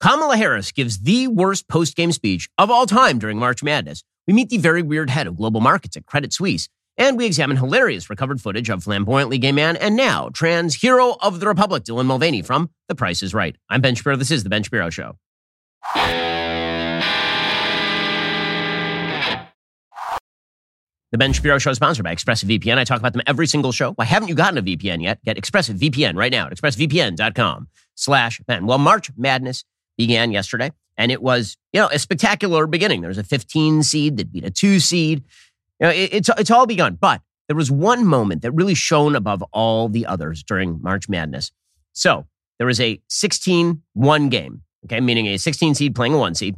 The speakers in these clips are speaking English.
Kamala Harris gives the worst post game speech of all time during March Madness. We meet the very weird head of global markets at Credit Suisse, and we examine hilarious recovered footage of flamboyantly gay man and now trans hero of the Republic, Dylan Mulvaney from The Price is Right. I'm Ben Shapiro. This is The Ben Shapiro Show. The Ben Shapiro Show is sponsored by ExpressVPN. I talk about them every single show. Why haven't you gotten a VPN yet? Get ExpressVPN right now at expressvpn.com slash Ben. Well, March Madness began yesterday, and it was, you know, a spectacular beginning. There was a 15 seed that beat a two seed. You know, it, it's, it's all begun. But there was one moment that really shone above all the others during March Madness. So there was a 16 1 game, okay, meaning a 16 seed playing a one seed.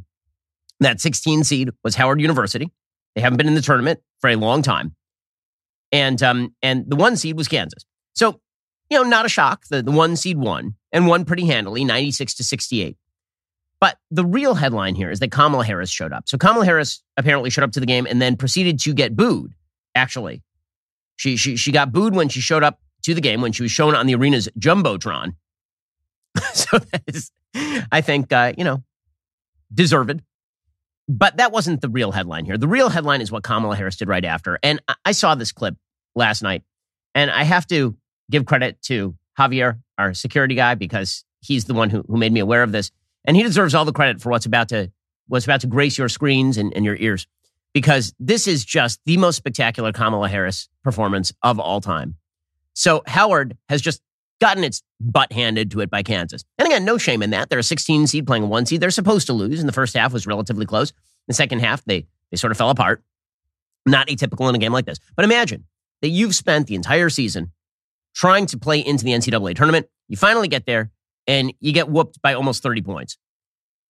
That 16 seed was Howard University. They haven't been in the tournament for a long time. And um, and the one seed was Kansas. So, you know, not a shock. The, the one seed won and won pretty handily, 96 to 68. But the real headline here is that Kamala Harris showed up. So Kamala Harris apparently showed up to the game and then proceeded to get booed, actually. She, she, she got booed when she showed up to the game, when she was shown on the arena's Jumbotron. so that is, I think, uh, you know, deserved. But that wasn't the real headline here. The real headline is what Kamala Harris did right after. And I saw this clip last night, and I have to give credit to Javier, our security guy, because he's the one who, who made me aware of this. And he deserves all the credit for what's about to what's about to grace your screens and, and your ears. Because this is just the most spectacular Kamala Harris performance of all time. So Howard has just gotten its butt handed to it by Kansas. And again, no shame in that. They're a 16 seed playing a one seed. They're supposed to lose. And the first half was relatively close. The second half, they, they sort of fell apart. Not atypical in a game like this. But imagine that you've spent the entire season trying to play into the NCAA tournament. You finally get there and you get whooped by almost 30 points.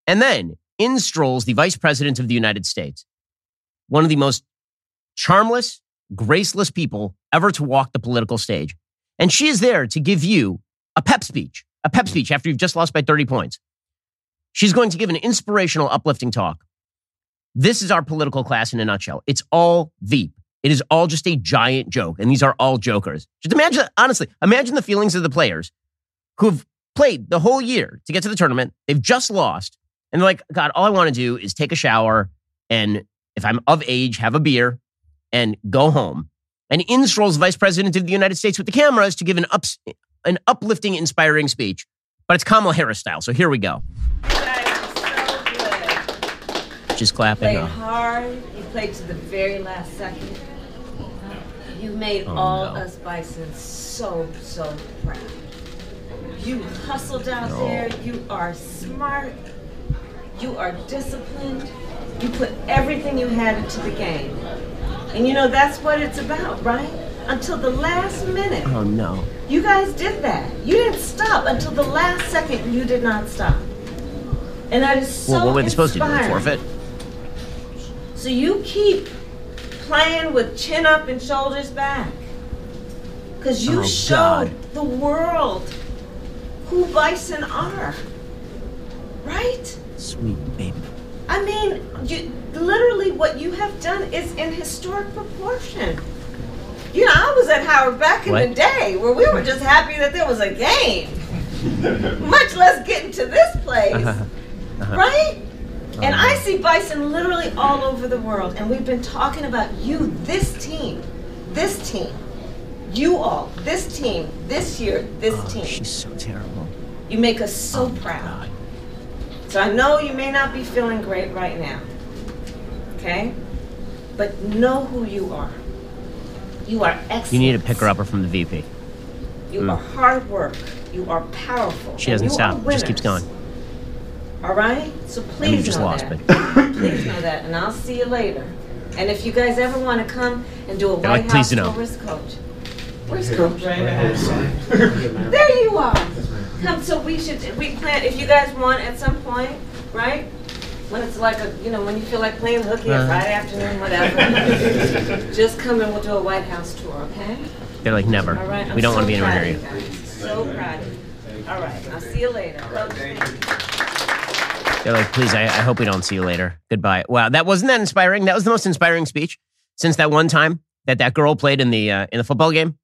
And then in strolls the vice president of the United States, one of the most charmless, graceless people ever to walk the political stage. And she is there to give you a pep speech, a pep speech after you've just lost by 30 points. She's going to give an inspirational, uplifting talk. This is our political class in a nutshell. It's all Veep. It is all just a giant joke. And these are all jokers. Just imagine, honestly, imagine the feelings of the players who've played the whole year to get to the tournament. They've just lost. And they're like, God, all I want to do is take a shower and if I'm of age, have a beer and go home. And in strolls Vice President of the United States with the cameras to give an, ups, an uplifting, inspiring speech. But it's Kamala Harris style. So here we go. Just clapping. You played hard. You played to the very last second. You made Oh, all no. us Bison so, so proud. You hustled out No. there. You are smart. You are disciplined. You put everything you had into the game. And you know, that's what it's about, right? Until the last minute. Oh, no. You guys did that. You didn't stop until the last second. You did not stop. And that is so well, what were they supposed to do? inspiring. Forfeit? So you keep playing with chin up and shoulders back. Because you Oh, showed God. the world who bison are. Right? Sweet baby. I mean, you, literally what you have done is in historic proportion. You know, I was at Howard back in What? the day where we were just happy that there was a game, much less getting to this place, Uh-huh. right? And I see bison literally all over the world, and we've been talking about you, this team, this team, you all, this team, this year, this Oh, team. she's so terrible. You make us so Oh, proud. So I know you may not be feeling great right now. Okay? But know who you are. You are excellent. You need to pick her up from the VP. You are hard work. You are powerful. Mm. She doesn't stop. Just keeps going. All right? So I please mean, you just know lost, that. but Please know that, and I'll see you later. And if you guys ever want to come and do a They're White like, House don't. tour, where's Coach? Where's Coach? There you are. Come, so we should, we plan, if you guys want at some point, right? When it's like a, you know, when you feel like playing hooky Uh-huh. on Friday afternoon, whatever. Just come and we'll do a White House tour, okay? they're like, never. All right? I'm We don't so want to be anywhere proud near of you. guys. So proud of you. All right, I'll see you later. Coach, thank you. They're like, please, I, I hope we don't see you later. Goodbye. Wow, that wasn't that inspiring. That was the most inspiring speech since that one time that that girl played in the uh, in the football game.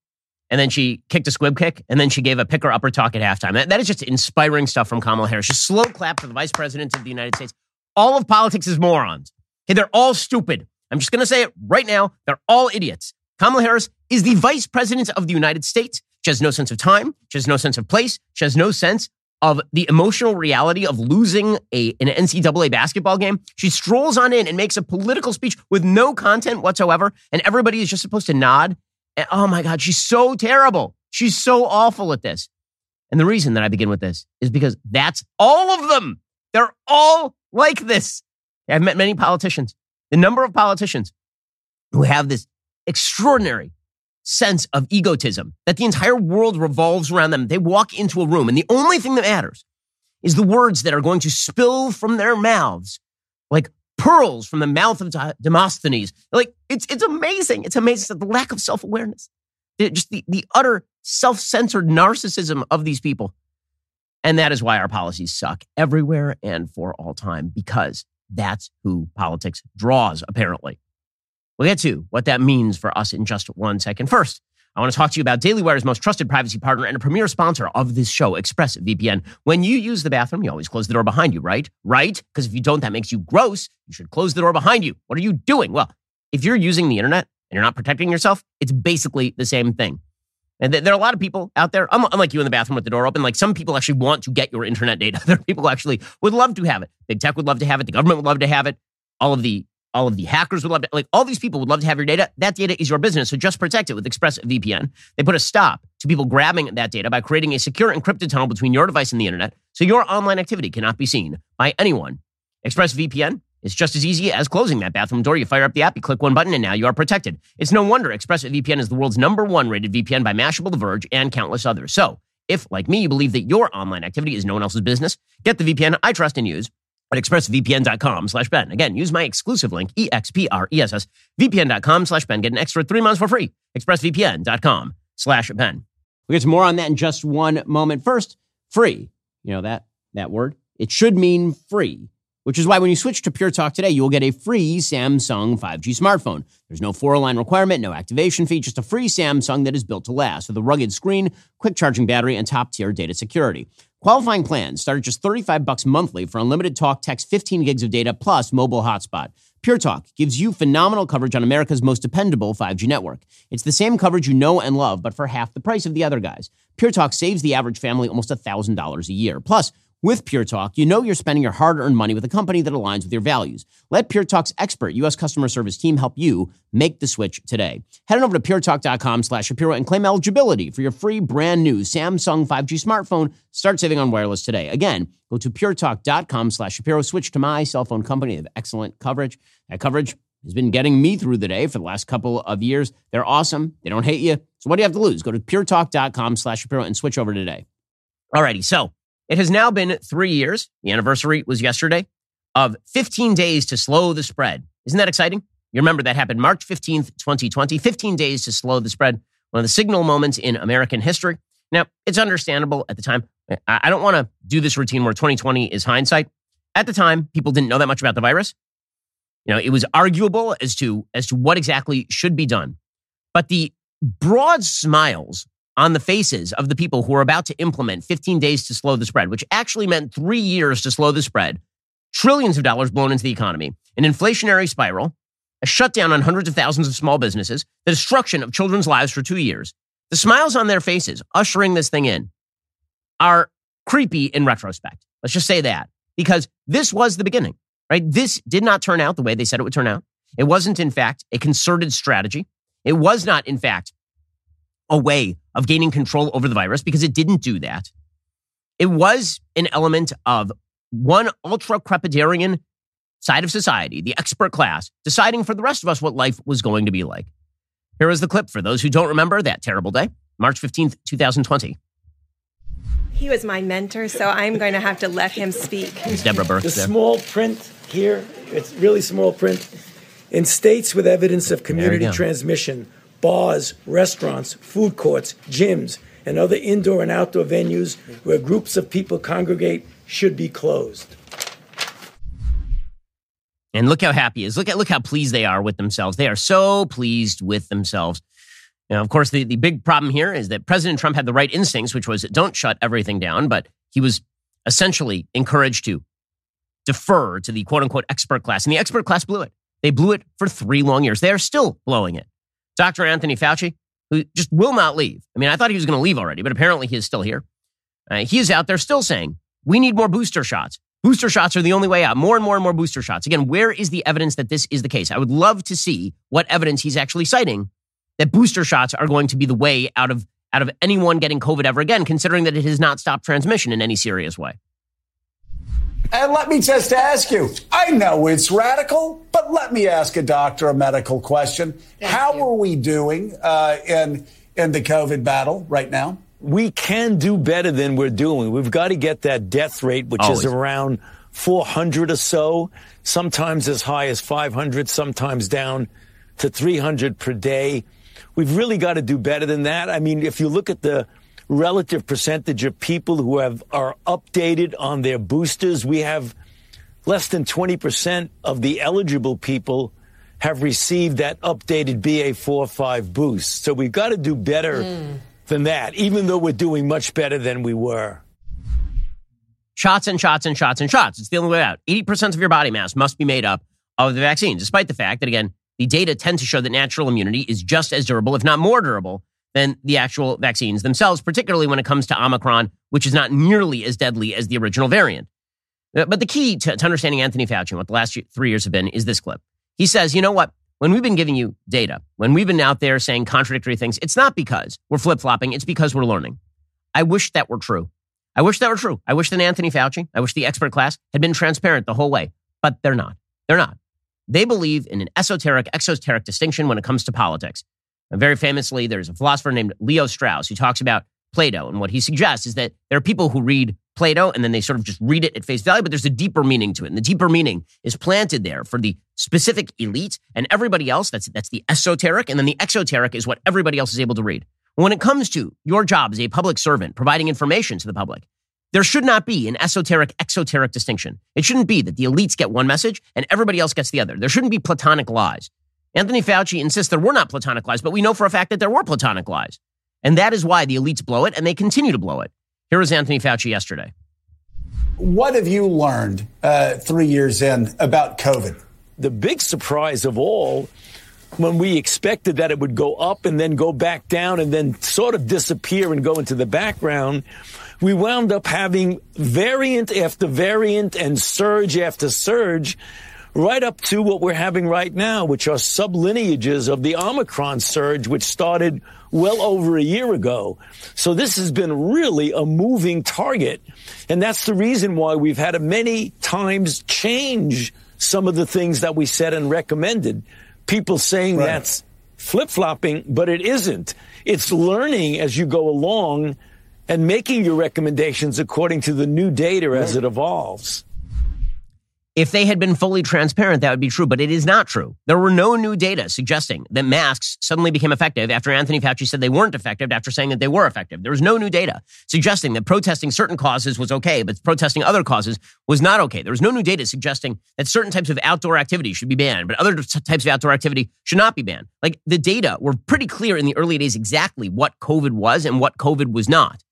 And then she kicked a squib kick, and then she gave a picker upper talk at halftime. That, that is just inspiring stuff from Kamala Harris. Just slow clap for the vice president of the United States. All of politics is morons. Okay, they're all stupid. I'm just going to say it right now. They're all idiots. Kamala Harris is the vice president of the United States. She has no sense of time. She has no sense of place. She has no sense of the emotional reality of losing a, an NCAA basketball game. She strolls on in and makes a political speech with no content whatsoever, and everybody is just supposed to nod. And, oh my God, she's so terrible. She's so awful at this. And the reason that I begin with this is because that's all of them. They're all like this. I've met many politicians. The number of politicians who have this extraordinary sense of egotism that the entire world revolves around them. They walk into a room, and the only thing that matters is the words that are going to spill from their mouths like pearls from the mouth of Demosthenes. Like, it's, it's amazing. It's amazing. The lack of self awareness, just the, the utter self censored narcissism of these people. And that is why our policies suck everywhere and for all time, because that's who politics draws, apparently. We'll get to what that means for us in just one second. First, I want to talk to you about DailyWire's most trusted privacy partner and a premier sponsor of this show, ExpressVPN. When you use the bathroom, you always close the door behind you, right? Right? Because if you don't, that makes you gross. You should close the door behind you. What are you doing? Well, if you're using the internet and you're not protecting yourself, it's basically the same thing. And there are a lot of people out there, um, unlike you in the bathroom with the door open, like some people actually want to get your internet data. There are people who actually would love to have it. Big tech would love to have it. The government would love to have it. All of the all of the hackers would love to, like all these people would love to have your data. That data is your business. So just protect it with ExpressVPN. They put a stop to people grabbing that data by creating a secure encrypted tunnel between your device and the internet so your online activity cannot be seen by anyone. ExpressVPN is just as easy as closing that bathroom door. You fire up the app, you click one button, and now you are protected. It's no wonder ExpressVPN is the world's number one rated VPN by Mashable, The Verge, and countless others. So if, like me, you believe that your online activity is no one else's business, get the VPN I trust and use at expressvpn.com slash Ben. Again, use my exclusive link, E-X-P-R-E-S-S, vpn.com slash Ben. Get an extra three months for free. expressvpn.com slash Ben. We'll get to more on that in just one moment. First, free. You know that, that word? It should mean free which is why when you switch to Pure Talk today, you will get a free Samsung 5G smartphone. There's no four line requirement, no activation fee, just a free Samsung that is built to last with a rugged screen, quick charging battery, and top tier data security. Qualifying plans start at just 35 bucks monthly for unlimited talk, text, 15 gigs of data, plus mobile hotspot. Pure Talk gives you phenomenal coverage on America's most dependable 5G network. It's the same coverage you know and love, but for half the price of the other guys. Pure Talk saves the average family almost $1,000 a year. Plus, with Pure Talk, you know you're spending your hard earned money with a company that aligns with your values. Let Pure Talk's expert U.S. customer service team help you make the switch today. Head on over to puretalk.com slash Shapiro and claim eligibility for your free brand new Samsung 5G smartphone. Start saving on wireless today. Again, go to puretalk.com slash Shapiro. Switch to my cell phone company. They have excellent coverage. That coverage has been getting me through the day for the last couple of years. They're awesome. They don't hate you. So what do you have to lose? Go to puretalk.com slash Shapiro and switch over today. Alrighty, so it has now been three years. The anniversary was yesterday of 15 days to slow the spread. Isn't that exciting? You remember that happened March 15th, 2020, 15 days to slow the spread. One of the signal moments in American history. Now, it's understandable at the time. I don't want to do this routine where 2020 is hindsight. At the time, people didn't know that much about the virus. You know, it was arguable as to as to what exactly should be done. But the broad smiles on the faces of the people who are about to implement 15 days to slow the spread, which actually meant three years to slow the spread, trillions of dollars blown into the economy, an inflationary spiral, a shutdown on hundreds of thousands of small businesses, the destruction of children's lives for two years. The smiles on their faces ushering this thing in are creepy in retrospect. Let's just say that because this was the beginning, right? This did not turn out the way they said it would turn out. It wasn't, in fact, a concerted strategy. It was not, in fact, a way of gaining control over the virus because it didn't do that. It was an element of one ultra crepidarian side of society, the expert class, deciding for the rest of us what life was going to be like. Here is the clip for those who don't remember that terrible day, March 15th, 2020. He was my mentor, so I'm going to have to let him speak. It's Deborah Birx. The there. small print here, it's really small print. In states with evidence of community transmission, bars, restaurants, food courts, gyms, and other indoor and outdoor venues where groups of people congregate should be closed. And look how happy is. Look at look how pleased they are with themselves. They are so pleased with themselves. Now, of course, the, the big problem here is that President Trump had the right instincts, which was don't shut everything down, but he was essentially encouraged to defer to the quote unquote expert class. And the expert class blew it. They blew it for three long years. They are still blowing it. Dr. Anthony Fauci, who just will not leave. I mean, I thought he was going to leave already, but apparently he is still here. Uh, he is out there still saying, we need more booster shots. Booster shots are the only way out. More and more and more booster shots. Again, where is the evidence that this is the case? I would love to see what evidence he's actually citing that booster shots are going to be the way out of out of anyone getting COVID ever again, considering that it has not stopped transmission in any serious way. And let me just ask you I know it's radical, but let me ask a doctor a medical question. Thank How you. are we doing uh, in, in the COVID battle right now? We can do better than we're doing. We've got to get that death rate, which Always. is around 400 or so, sometimes as high as 500, sometimes down to 300 per day. We've really got to do better than that. I mean, if you look at the relative percentage of people who have are updated on their boosters, we have less than 20% of the eligible people have received that updated BA45 boost. So we've got to do better mm. than that, even though we're doing much better than we were. Shots and shots and shots and shots. It's the only way out. 80% of your body mass must be made up of the vaccine, despite the fact that, again, the data tend to show that natural immunity is just as durable, if not more durable, than the actual vaccines themselves, particularly when it comes to Omicron, which is not nearly as deadly as the original variant. Uh, but the key to, to understanding Anthony Fauci and what the last three years have been is this clip. He says, you know what? When we've been giving you data, when we've been out there saying contradictory things, it's not because we're flip flopping, it's because we're learning. I wish that were true. I wish that were true. I wish that Anthony Fauci, I wish the expert class had been transparent the whole way, but they're not. They're not. They believe in an esoteric, exoteric distinction when it comes to politics. And very famously, there's a philosopher named Leo Strauss who talks about Plato. And what he suggests is that there are people who read Plato and then they sort of just read it at face value, but there's a deeper meaning to it. And the deeper meaning is planted there for the specific elite and everybody else. That's, that's the esoteric. And then the exoteric is what everybody else is able to read. When it comes to your job as a public servant, providing information to the public, there should not be an esoteric exoteric distinction. It shouldn't be that the elites get one message and everybody else gets the other. There shouldn't be platonic lies. Anthony Fauci insists there were not platonic lies, but we know for a fact that there were platonic lies. And that is why the elites blow it and they continue to blow it. Here was Anthony Fauci yesterday. What have you learned uh, three years in about COVID? The big surprise of all, when we expected that it would go up and then go back down and then sort of disappear and go into the background, we wound up having variant after variant and surge after surge right up to what we're having right now, which are sublineages of the Omicron surge, which started well over a year ago. So this has been really a moving target. And that's the reason why we've had to many times change some of the things that we said and recommended. People saying right. that's flip flopping, but it isn't. It's learning as you go along and making your recommendations according to the new data as it evolves. If they had been fully transparent, that would be true, but it is not true. There were no new data suggesting that masks suddenly became effective after Anthony Fauci said they weren't effective after saying that they were effective. There was no new data suggesting that protesting certain causes was okay, but protesting other causes was not okay. There was no new data suggesting that certain types of outdoor activity should be banned, but other types of outdoor activity should not be banned. Like the data were pretty clear in the early days exactly what COVID was and what COVID was not.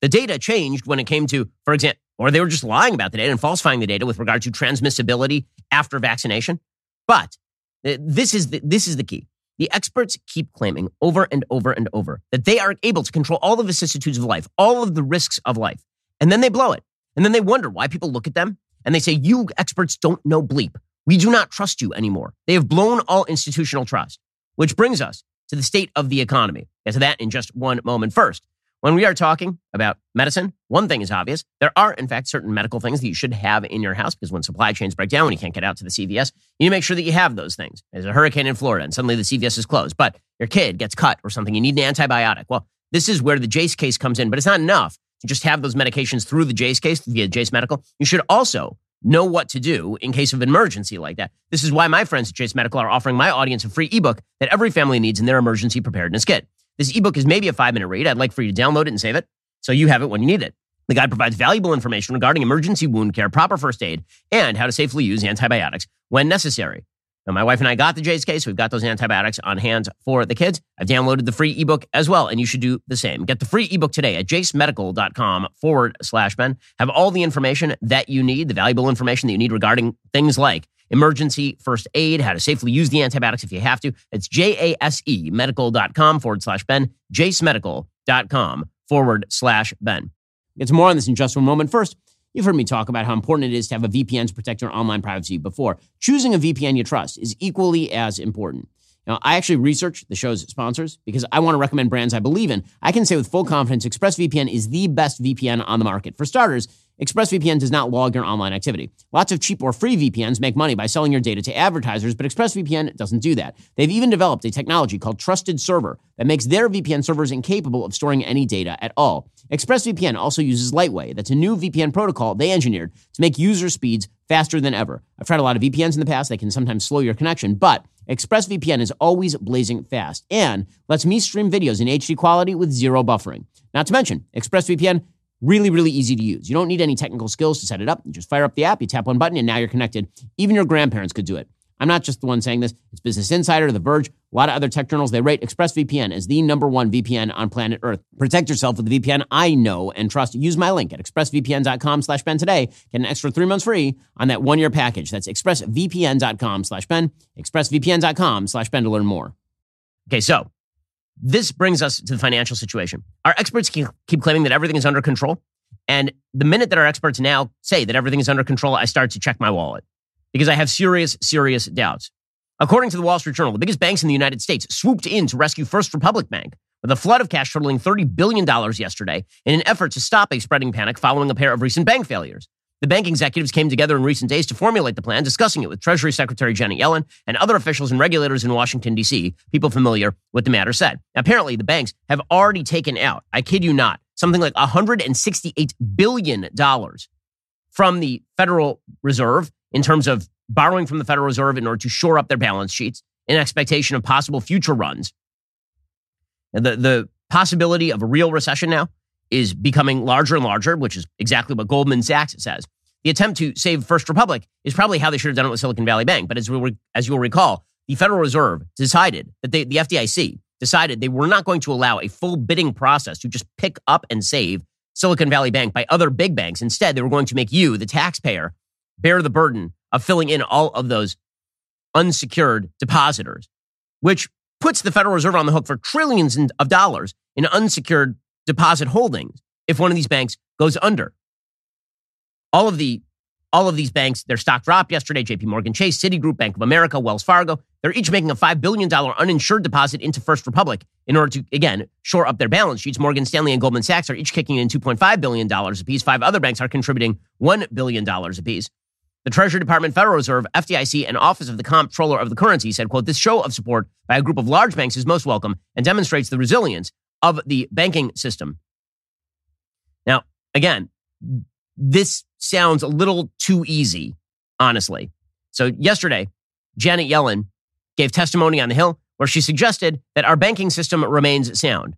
The data changed when it came to, for example, or they were just lying about the data and falsifying the data with regard to transmissibility after vaccination. But this is the, this is the key. The experts keep claiming over and over and over that they are able to control all the vicissitudes of life, all of the risks of life. And then they blow it. And then they wonder why people look at them and they say, You experts don't know bleep. We do not trust you anymore. They have blown all institutional trust, which brings us to the state of the economy. Get to that in just one moment. First, when we are talking about medicine, one thing is obvious. There are, in fact, certain medical things that you should have in your house because when supply chains break down, when you can't get out to the CVS, you need to make sure that you have those things. There's a hurricane in Florida and suddenly the CVS is closed, but your kid gets cut or something. You need an antibiotic. Well, this is where the Jase case comes in, but it's not enough to just have those medications through the Jase case via Jase Medical. You should also know what to do in case of emergency like that. This is why my friends at Jase Medical are offering my audience a free ebook that every family needs in their emergency preparedness kit. This ebook is maybe a five minute read. I'd like for you to download it and save it so you have it when you need it. The guide provides valuable information regarding emergency wound care, proper first aid, and how to safely use antibiotics when necessary. Now, my wife and I got the Jase case. We've got those antibiotics on hand for the kids. I've downloaded the free ebook as well, and you should do the same. Get the free ebook today at jasemedical.com forward slash Ben. Have all the information that you need, the valuable information that you need regarding things like emergency first aid, how to safely use the antibiotics if you have to. It's J A S E medical.com forward slash Ben, jasemedical.com forward slash Ben. Get more on this in just one moment. First, You've heard me talk about how important it is to have a VPN to protect your online privacy before. Choosing a VPN you trust is equally as important. Now, I actually research the show's sponsors because I want to recommend brands I believe in. I can say with full confidence ExpressVPN is the best VPN on the market. For starters, ExpressVPN does not log your online activity. Lots of cheap or free VPNs make money by selling your data to advertisers, but ExpressVPN doesn't do that. They've even developed a technology called Trusted Server that makes their VPN servers incapable of storing any data at all. ExpressVPN also uses Lightway. That's a new VPN protocol they engineered to make user speeds faster than ever. I've tried a lot of VPNs in the past. They can sometimes slow your connection, but ExpressVPN is always blazing fast and lets me stream videos in HD quality with zero buffering. Not to mention, ExpressVPN Really, really easy to use. You don't need any technical skills to set it up. You just fire up the app, you tap one button, and now you're connected. Even your grandparents could do it. I'm not just the one saying this. It's Business Insider, The Verge, a lot of other tech journals. They rate ExpressVPN as the number one VPN on planet Earth. Protect yourself with the VPN I know and trust. Use my link at expressvpn.com slash Ben today. Get an extra three months free on that one-year package. That's expressvpn.com slash Ben, expressvpn.com slash Ben to learn more. Okay, so this brings us to the financial situation. Our experts keep, claiming that everything is under control. And the minute that our experts now say that everything is under control, I start to check my wallet because I have serious, serious doubts. According to the Wall Street Journal, the biggest banks in the United States swooped in to rescue First Republic Bank with a flood of cash totaling $30 billion yesterday in an effort to stop a spreading panic following a pair of recent bank failures. The bank executives came together in recent days to formulate the plan, discussing it with Treasury Secretary Janet Yellen and other officials and regulators in Washington, D.C., people familiar with the matter said. Apparently, the banks have already taken out, I kid you not, something like $168 billion from the Federal Reserve in terms of borrowing from the Federal Reserve in order to shore up their balance sheets in expectation of possible future runs. The, the possibility of a real recession now is becoming larger and larger, which is exactly what Goldman Sachs says. The attempt to save First Republic is probably how they should have done it with Silicon Valley Bank. But as, we, as you'll recall, the Federal Reserve decided that they, the FDIC decided they were not going to allow a full bidding process to just pick up and save Silicon Valley Bank by other big banks. Instead, they were going to make you, the taxpayer, bear the burden of filling in all of those unsecured depositors, which puts the Federal Reserve on the hook for trillions of dollars in unsecured deposit holdings if one of these banks goes under. All of the all of these banks, their stock dropped yesterday. JP Morgan Chase, Citigroup, Bank of America, Wells Fargo, they're each making a $5 billion uninsured deposit into First Republic in order to, again, shore up their balance sheets. Morgan Stanley and Goldman Sachs are each kicking in $2.5 billion apiece. Five other banks are contributing $1 billion apiece. The Treasury Department, Federal Reserve, FDIC, and Office of the Comptroller of the Currency said, quote, this show of support by a group of large banks is most welcome and demonstrates the resilience of the banking system. Now, again, this sounds a little too easy, honestly. So, yesterday, Janet Yellen gave testimony on the Hill where she suggested that our banking system remains sound.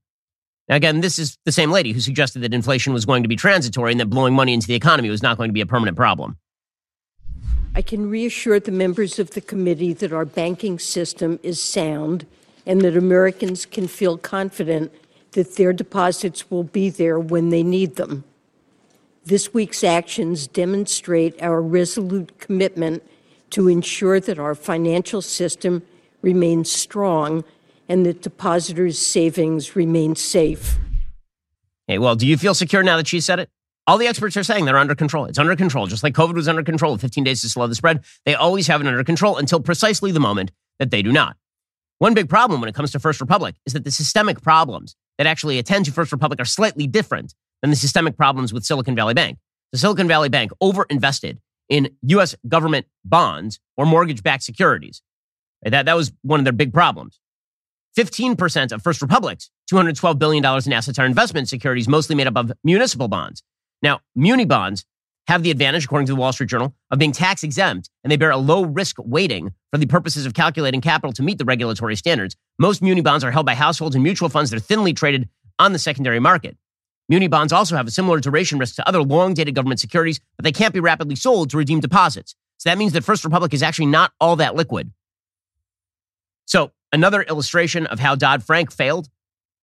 Now, again, this is the same lady who suggested that inflation was going to be transitory and that blowing money into the economy was not going to be a permanent problem. I can reassure the members of the committee that our banking system is sound and that Americans can feel confident that their deposits will be there when they need them. This week's actions demonstrate our resolute commitment to ensure that our financial system remains strong and that depositors' savings remain safe. Hey, well, do you feel secure now that she said it? All the experts are saying they're under control. It's under control, just like COVID was under control 15 days to slow the spread. They always have it under control until precisely the moment that they do not. One big problem when it comes to First Republic is that the systemic problems that actually attend to First Republic are slightly different than the systemic problems with Silicon Valley Bank. The Silicon Valley Bank overinvested in U.S. government bonds or mortgage backed securities. That, that was one of their big problems. 15% of First Republic's $212 billion in assets are investment securities, mostly made up of municipal bonds. Now, muni bonds have the advantage, according to the Wall Street Journal, of being tax exempt and they bear a low risk weighting for the purposes of calculating capital to meet the regulatory standards. Most muni bonds are held by households and mutual funds that are thinly traded on the secondary market. Muni bonds also have a similar duration risk to other long dated government securities, but they can't be rapidly sold to redeem deposits. So that means that First Republic is actually not all that liquid. So, another illustration of how Dodd Frank failed.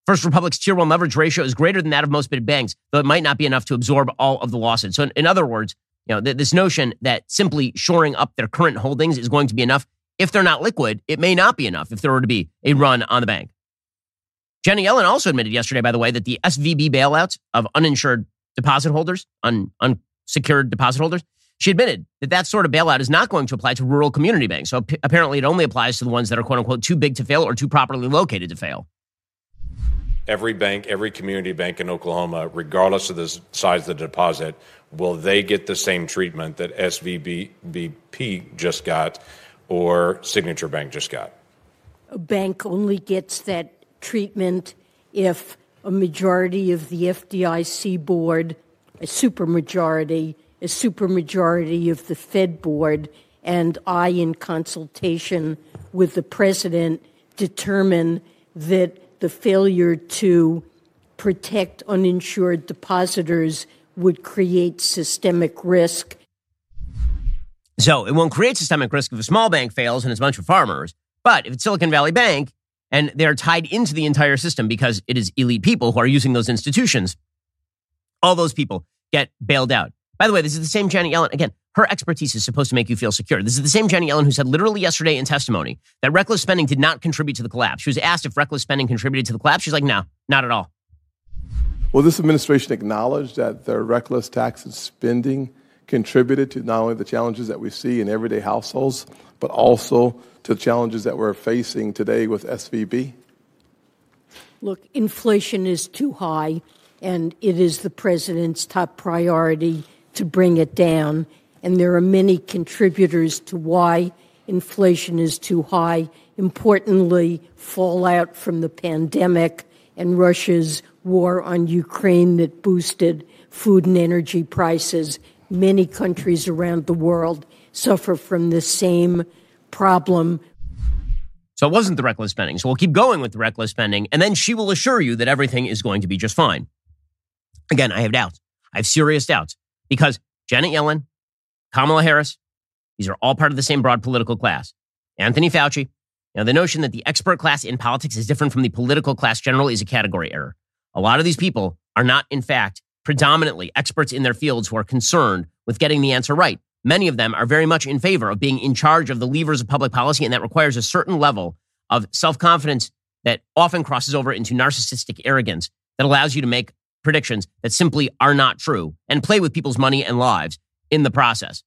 First Republic's tier one leverage ratio is greater than that of most big banks, though it might not be enough to absorb all of the losses. So, in, other words, you know, th- this notion that simply shoring up their current holdings is going to be enough. If they're not liquid, it may not be enough if there were to be a run on the bank. Janet Yellen also admitted yesterday, by the way, that the SVB bailouts of uninsured deposit holders, un, unsecured deposit holders, she admitted that that sort of bailout is not going to apply to rural community banks. So apparently, it only applies to the ones that are quote unquote too big to fail or too properly located to fail. Every bank, every community bank in Oklahoma, regardless of the size of the deposit, will they get the same treatment that SVBP just got or Signature Bank just got? A bank only gets that treatment if a majority of the FDIC board, a supermajority, a supermajority of the Fed board, and I, in consultation with the president, determine that the failure to protect uninsured depositors would create systemic risk. So it won't create systemic risk if a small bank fails and it's a bunch of farmers. But if it's Silicon Valley Bank and they're tied into the entire system because it is elite people who are using those institutions, all those people get bailed out. By the way, this is the same Janet Yellen. Again, her expertise is supposed to make you feel secure. This is the same Janet Yellen who said literally yesterday in testimony that reckless spending did not contribute to the collapse. She was asked if reckless spending contributed to the collapse. She's like, no, not at all. Well, this administration acknowledged that their reckless tax and spending contributed to not only the challenges that we see in everyday households, but also to the challenges that we're facing today with SVB? Look, inflation is too high, and it is the president's top priority to bring it down. And there are many contributors to why inflation is too high. Importantly, fallout from the pandemic and Russia's war on Ukraine that boosted food and energy prices. Many countries around the world suffer from the same problem. So it wasn't the reckless spending. So we'll keep going with the reckless spending, and then she will assure you that everything is going to be just fine. Again, I have doubts. I have serious doubts because Janet Yellen, Kamala Harris, these are all part of the same broad political class. Anthony Fauci. Now, the notion that the expert class in politics is different from the political class generally is a category error. A lot of these people are not, in fact, predominantly experts in their fields who are concerned with getting the answer right. Many of them are very much in favor of being in charge of the levers of public policy, and that requires a certain level of self confidence that often crosses over into narcissistic arrogance that allows you to make predictions that simply are not true and play with people's money and lives in the process.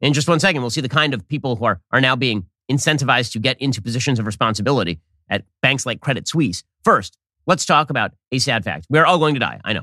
In just one second, we'll see the kind of people who are, are now being incentivized to get into positions of responsibility at banks like Credit Suisse. First, let's talk about a sad fact. We're all going to die. I know.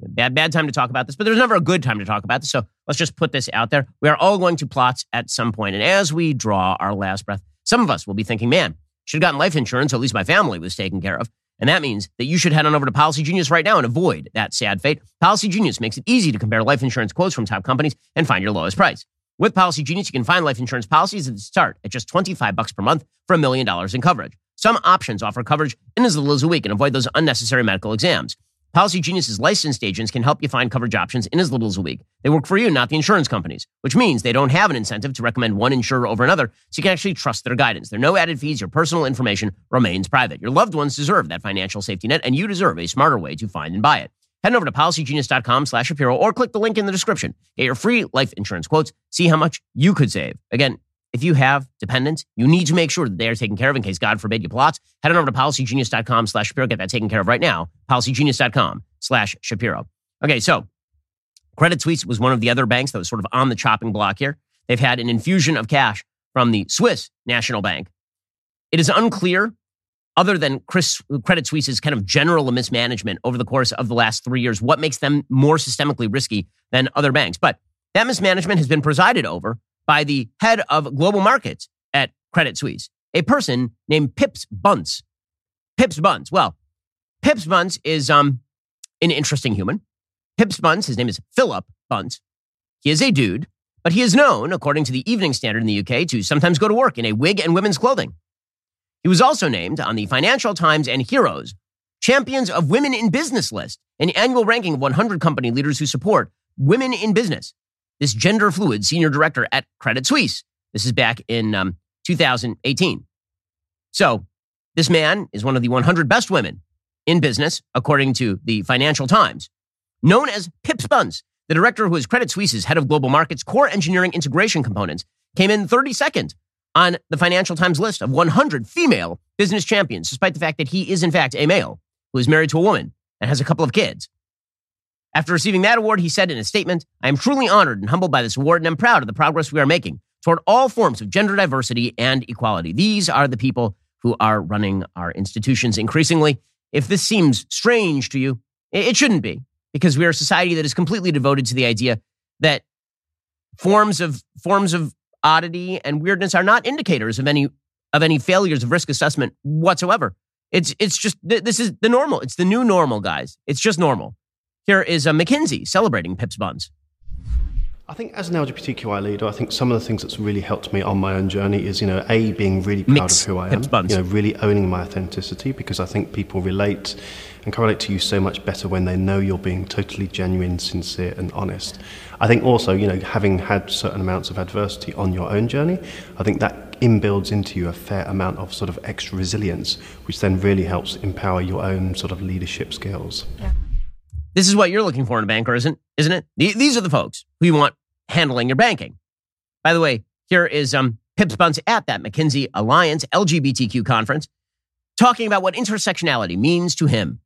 Bad, bad time to talk about this, but there's never a good time to talk about this. So let's just put this out there. We are all going to plots at some point, And as we draw our last breath, some of us will be thinking, man, should have gotten life insurance, so at least my family was taken care of. And that means that you should head on over to Policygenius right now and avoid that sad fate. Policygenius makes it easy to compare life insurance quotes from top companies and find your lowest price. With Policygenius, you can find life insurance policies that start at just 25 bucks per month for a million dollars in coverage. Some options offer coverage in as little as a week and avoid those unnecessary medical exams. Policygenius's licensed agents can help you find coverage options in as little as a week. They work for you, not the insurance companies, which means they don't have an incentive to recommend one insurer over another, so you can actually trust their guidance. There are no added fees. Your personal information remains private. Your loved ones deserve that financial safety net, and you deserve a smarter way to find and buy it. Head over to policygenius.com slash Shapiro or click the link in the description. Get your free life insurance quotes. See how much you could save. Again, if you have dependents, you need to make sure that they are taken care of in case, God forbid, you plot. Head on over to policygenius.com slash Shapiro. Get that taken care of right now. Policygenius.com slash Shapiro. Okay, so Credit Suisse was one of the other banks that was sort of on the chopping block here. They've had an infusion of cash from the Swiss National Bank. It is unclear, other than Chris, Credit Suisse's kind of general mismanagement over the course of the last three years, what makes them more systemically risky than other banks. But that mismanagement has been presided over by the head of global markets at Credit Suisse, a person named Pips Bunce. Pips Bunce. Well, Pips Bunce is um, an interesting human. Pips Bunce, his name is Philip Bunce. He is a dude, but he is known, according to the Evening Standard in the UK, to sometimes go to work in a wig and women's clothing. He was also named on the Financial Times and Heroes Champions of Women in Business list, an annual ranking of 100 company leaders who support women in business this gender fluid senior director at Credit Suisse. This is back in um, 2018. So, this man is one of the 100 best women in business, according to the Financial Times, known as Pips Bunce. The director who is Credit Suisse's head of global markets, core engineering integration components, came in 32nd on the Financial Times list of 100 female business champions, despite the fact that he is, in fact, a male who is married to a woman and has a couple of kids. After receiving that award, he said in a statement, I am truly honored and humbled by this award and I'm proud of the progress we are making toward all forms of gender diversity and equality. These are the people who are running our institutions increasingly. If this seems strange to you, it shouldn't be, because we are a society that is completely devoted to the idea that forms of forms of oddity and weirdness are not indicators of any of any failures of risk assessment whatsoever. It's it's just this is the normal. It's the new normal, guys. It's just normal. Here is a uh, McKinsey celebrating Pips Bunce. I think as an LGBTQI leader, I think some of the things that's really helped me on my own journey is, you know, A, being really proud Mix. of who I am. You know, really owning my authenticity because I think people relate and correlate to you so much better when they know you're being totally genuine, sincere, and honest. I think also, you know, having had certain amounts of adversity on your own journey, I think that inbuilds into you a fair amount of sort of extra resilience, which then really helps empower your own sort of leadership skills. Yeah. This is what you're looking for in a banker, isn't isn't it? These are the folks who you want handling your banking. By the way, here is um, Pips Bunce at that McKinsey Alliance LGBTQ conference, talking about what intersectionality means to him.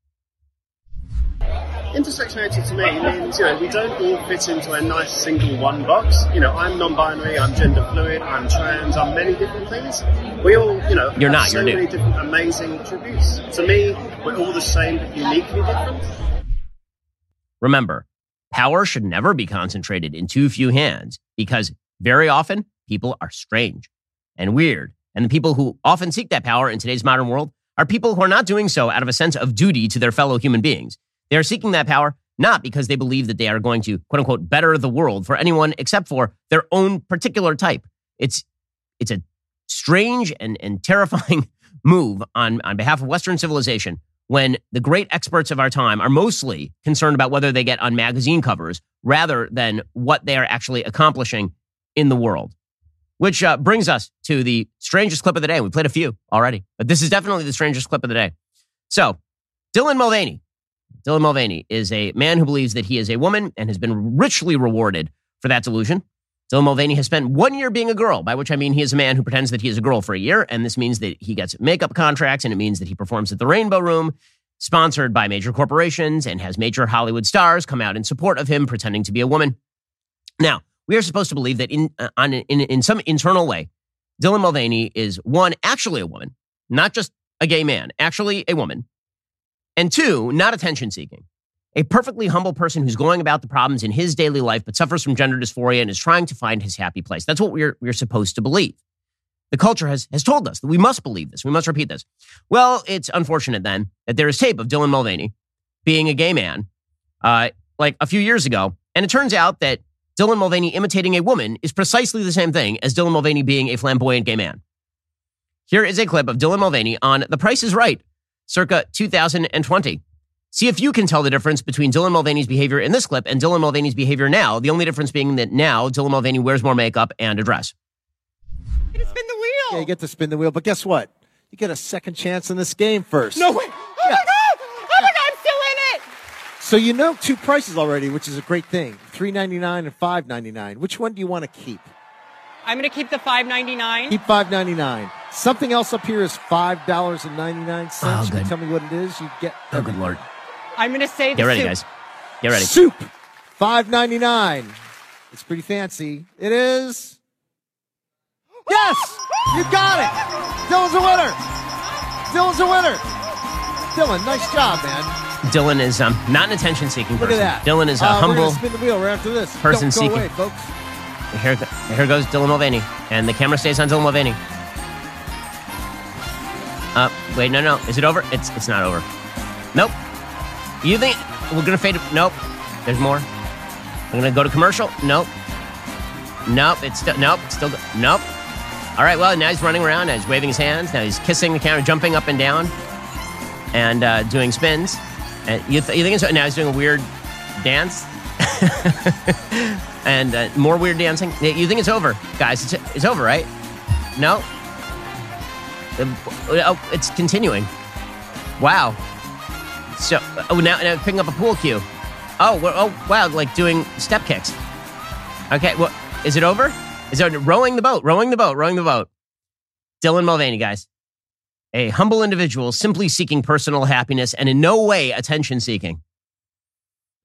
Intersectionality to me means, you know, we don't all fit into a nice single one box. You know, I'm non-binary, I'm gender fluid, I'm trans, I'm many different things. We all, you know, you're not, so you're many different amazing attributes. To me, we're all the same but uniquely different. Remember, power should never be concentrated in too few hands because very often people are strange and weird. And the people who often seek that power in today's modern world are people who are not doing so out of a sense of duty to their fellow human beings. They are seeking that power not because they believe that they are going to, quote unquote, better the world for anyone except for their own particular type. It's, it's a strange and, and terrifying move on, on behalf of Western civilization when the great experts of our time are mostly concerned about whether they get on magazine covers rather than what they are actually accomplishing in the world. Which uh, brings us to the strangest clip of the day. We played a few already, but this is definitely the strangest clip of the day. So, Dylan Mulvaney. Dylan Mulvaney is a man who believes that he is a woman and has been richly rewarded for that delusion. Dylan Mulvaney has spent one year being a girl, by which I mean he is a man who pretends that he is a girl for a year. And this means that he gets makeup contracts and it means that he performs at the Rainbow Room, sponsored by major corporations, and has major Hollywood stars come out in support of him pretending to be a woman. Now, we are supposed to believe that in, uh, on, in, in some internal way, Dylan Mulvaney is one, actually a woman, not just a gay man, actually a woman, and two, not attention seeking a perfectly humble person who's going about the problems in his daily life but suffers from gender dysphoria and is trying to find his happy place. That's what we're, we're supposed to believe. The culture has, has told us that we must believe this. We must repeat this. Well, it's unfortunate then that there is tape of Dylan Mulvaney being a gay man uh, like a few years ago. And it turns out that Dylan Mulvaney imitating a woman is precisely the same thing as Dylan Mulvaney being a flamboyant gay man. Here is a clip of Dylan Mulvaney on The Price is Right, circa 2020. See if you can tell the difference between Dylan Mulvaney's behavior in this clip and Dylan Mulvaney's behavior now. The only difference being that now Dylan Mulvaney wears more makeup and a dress. You get to spin the wheel. Yeah, you get to spin the wheel, but guess what? You get a second chance in this game first. No way. Oh yeah. my god! Oh my god! I'm still in it. So you know two prices already, which is a great thing: three ninety nine and five ninety nine. Which one do you want to keep? I'm going to keep the five ninety nine. Keep five ninety nine. Something else up here is five dollars and ninety nine cents. Oh, you tell me what it is. You get. Oh, good lord. I'm going to say this. Get ready, soup. guys. Get ready. Soup, five ninety nine. It's pretty fancy. It is. Yes, you got it. Dylan's a winner. Dylan's a winner. Dylan, nice job, man. Dylan is um, not an attention seeking person. Look at that. Dylan is a uh, humble. spin the wheel right after this. Person Don't go seeking. away, folks. Here, here goes Dylan Mulvaney, and the camera stays on Dylan Mulvaney. Uh, wait, no, no, is it over? It's it's not over. Nope. You think we're gonna fade? Nope. There's more. I'm gonna go to commercial. Nope. Nope. It's still nope. Still nope. All right. Well, now he's running around. Now he's waving his hands. Now he's kissing the camera, jumping up and down, and uh, doing spins. And you, th- you think it's now he's doing a weird dance, and uh, more weird dancing. You think it's over, guys? It's, it's over, right? No. oh, it's continuing. Wow. So, oh, now, now picking up a pool cue. Oh, oh, wow, like doing step kicks. Okay, well, is it over? Is it rowing the boat? Rowing the boat, rowing the boat. Dylan Mulvaney, guys. A humble individual simply seeking personal happiness and in no way attention seeking.